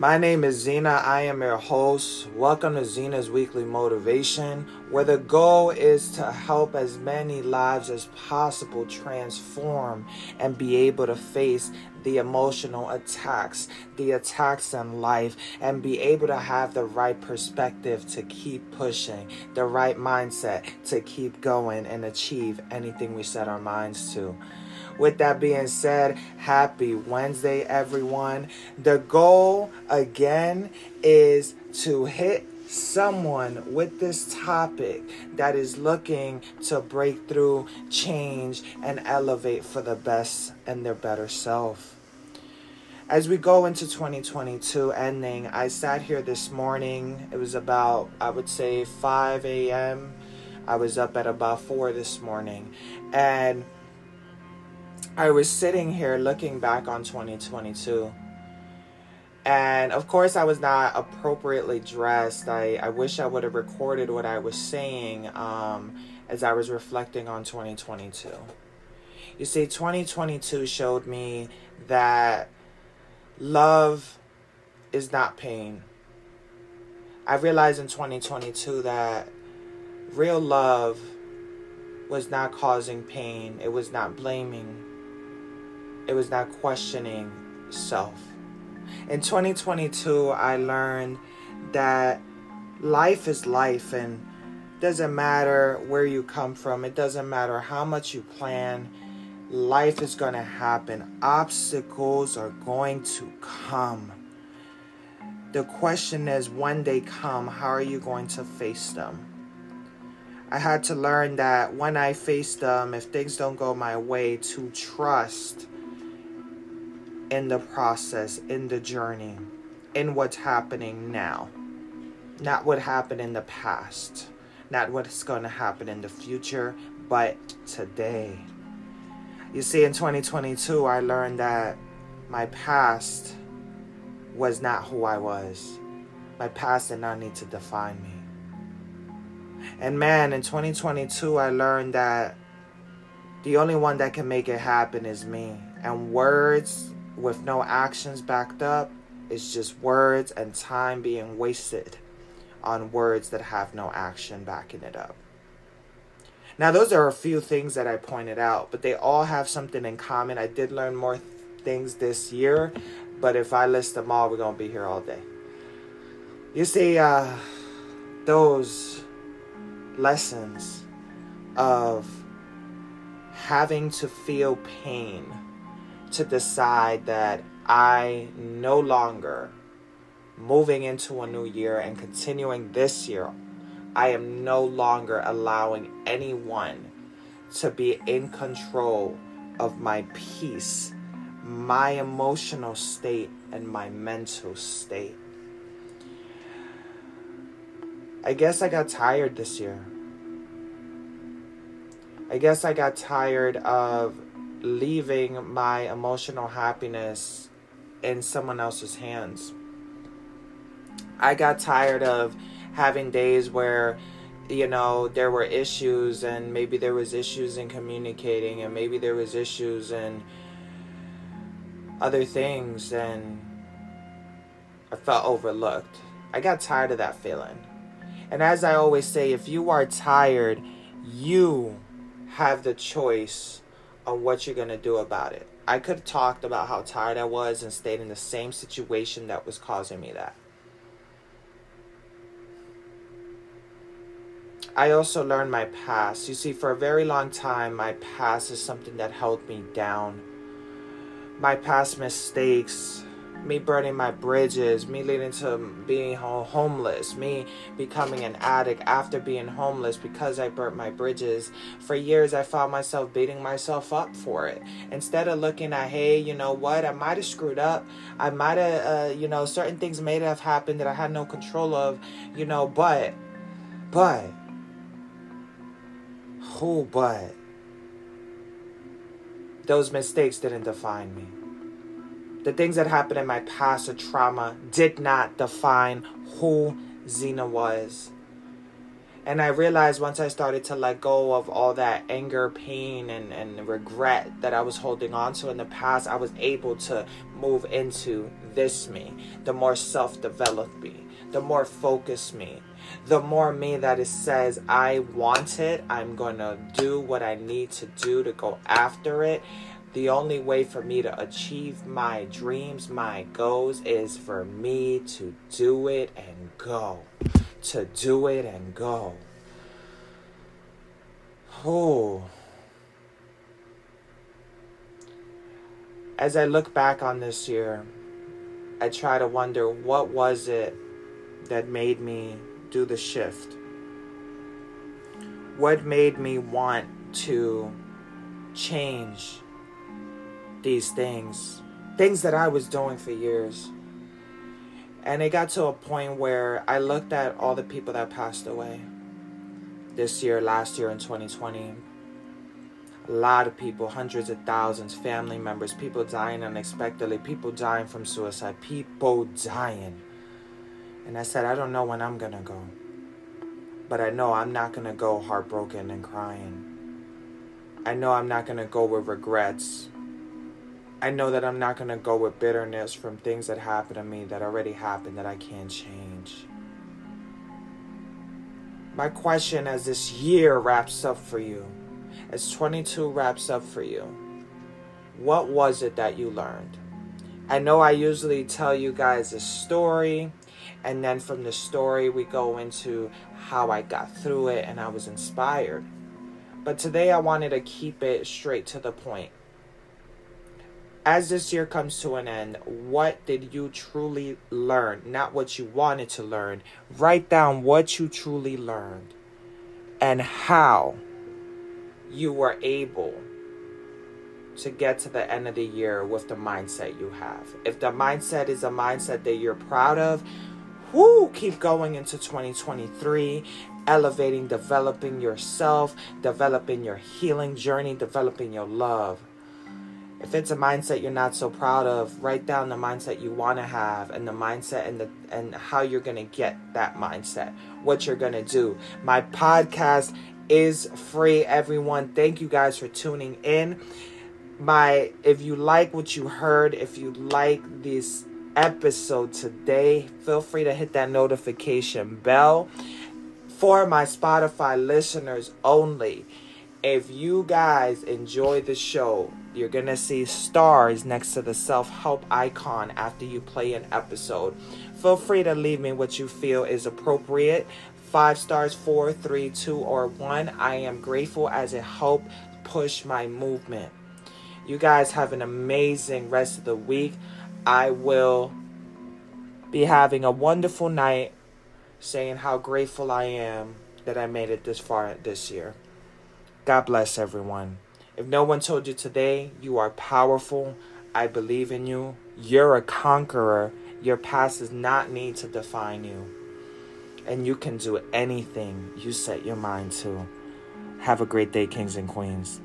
My name is Zena. I am your host. Welcome to Zena's Weekly Motivation, where the goal is to help as many lives as possible transform and be able to face the emotional attacks, the attacks in life, and be able to have the right perspective to keep pushing, the right mindset to keep going and achieve anything we set our minds to. With that being said, happy Wednesday, everyone. The goal again is to hit someone with this topic that is looking to break through, change, and elevate for the best and their better self. As we go into 2022 ending, I sat here this morning. It was about, I would say, 5 a.m. I was up at about 4 this morning. And I was sitting here looking back on 2022. And of course, I was not appropriately dressed. I, I wish I would have recorded what I was saying um, as I was reflecting on 2022. You see, 2022 showed me that love is not pain. I realized in 2022 that real love was not causing pain, it was not blaming, it was not questioning self. In 2022, I learned that life is life and doesn't matter where you come from, it doesn't matter how much you plan, life is going to happen. Obstacles are going to come. The question is when they come, how are you going to face them? I had to learn that when I face them, if things don't go my way, to trust in the process, in the journey, in what's happening now. Not what happened in the past, not what's going to happen in the future, but today. You see, in 2022, I learned that my past was not who I was. My past did not need to define me. And man, in 2022, I learned that the only one that can make it happen is me. And words with no actions backed up is just words and time being wasted on words that have no action backing it up. Now, those are a few things that I pointed out, but they all have something in common. I did learn more th- things this year, but if I list them all, we're going to be here all day. You see, uh, those lessons of having to feel pain to decide that I no longer, moving into a new year and continuing this year, I am no longer allowing anyone to be in control of my peace, my emotional state, and my mental state. I guess I got tired this year. I guess I got tired of leaving my emotional happiness in someone else's hands. I got tired of having days where you know there were issues and maybe there was issues in communicating and maybe there was issues in other things and I felt overlooked. I got tired of that feeling. And as I always say, if you are tired, you have the choice on what you're going to do about it. I could have talked about how tired I was and stayed in the same situation that was causing me that. I also learned my past. You see, for a very long time, my past is something that held me down. My past mistakes, me burning my bridges, me leading to being homeless, me becoming an addict after being homeless because I burnt my bridges. For years, I found myself beating myself up for it. Instead of looking at, hey, you know what, I might have screwed up. I might have, uh, you know, certain things may have happened that I had no control of, you know, but, but, who, but, those mistakes didn't define me the things that happened in my past or trauma did not define who Zena was. And I realized once I started to let go of all that anger, pain, and, and regret that I was holding on to in the past, I was able to move into this me, the more self developed me, the more focused me, the more me that it says I want it, I'm to do what I need to do to go after it. The only way for me to achieve my dreams, my goals, is for me to do it and go. To do it and go. Oh. As I look back on this year, I try to wonder what was it that made me do the shift? What made me want to change these things? Things that I was doing for years. And it got to a point where I looked at all the people that passed away this year, last year, in 2020. A lot of people, hundreds of thousands, family members, people dying unexpectedly, people dying from suicide, people dying. And I said, I don't know when I'm going to go. But I know I'm not going to go heartbroken and crying. I know I'm not going to go with regrets. I know that I'm not going to go with bitterness from things that happened to me that already happened that I can't change. My question as this year wraps up for you, as 22 wraps up for you, what was it that you learned? I know I usually tell you guys a story and then from the story, we go into how I got through it and I was inspired. But today, I wanted to keep it straight to the point. As this year comes to an end, what did you truly learn? Not what you wanted to learn. Write down what you truly learned and how you were able to get to the end of the year with the mindset you have. If the mindset is a mindset that you're proud of, whoo, keep going into 2023, elevating, developing yourself, developing your healing journey, developing your love. If it's a mindset you're not so proud of, write down the mindset you want to have and the mindset and the and how you're going to get that mindset. What you're going to do. My podcast is free everyone. Thank you guys for tuning in. My if you like what you heard, if you like this episode today, feel free to hit that notification bell for my Spotify listeners only. If you guys enjoy the show, you're gonna see stars next to the self help icon after you play an episode. Feel free to leave me what you feel is appropriate. Five stars, four, three, two, or one. I am grateful as it helped push my movement. You guys have an amazing rest of the week. I will be having a wonderful night saying how grateful I am that I made it this far this year. God bless everyone. If no one told you today, you are powerful. I believe in you. You're a conqueror. Your past does not need to define you. And you can do anything you set your mind to. Have a great day, kings and queens.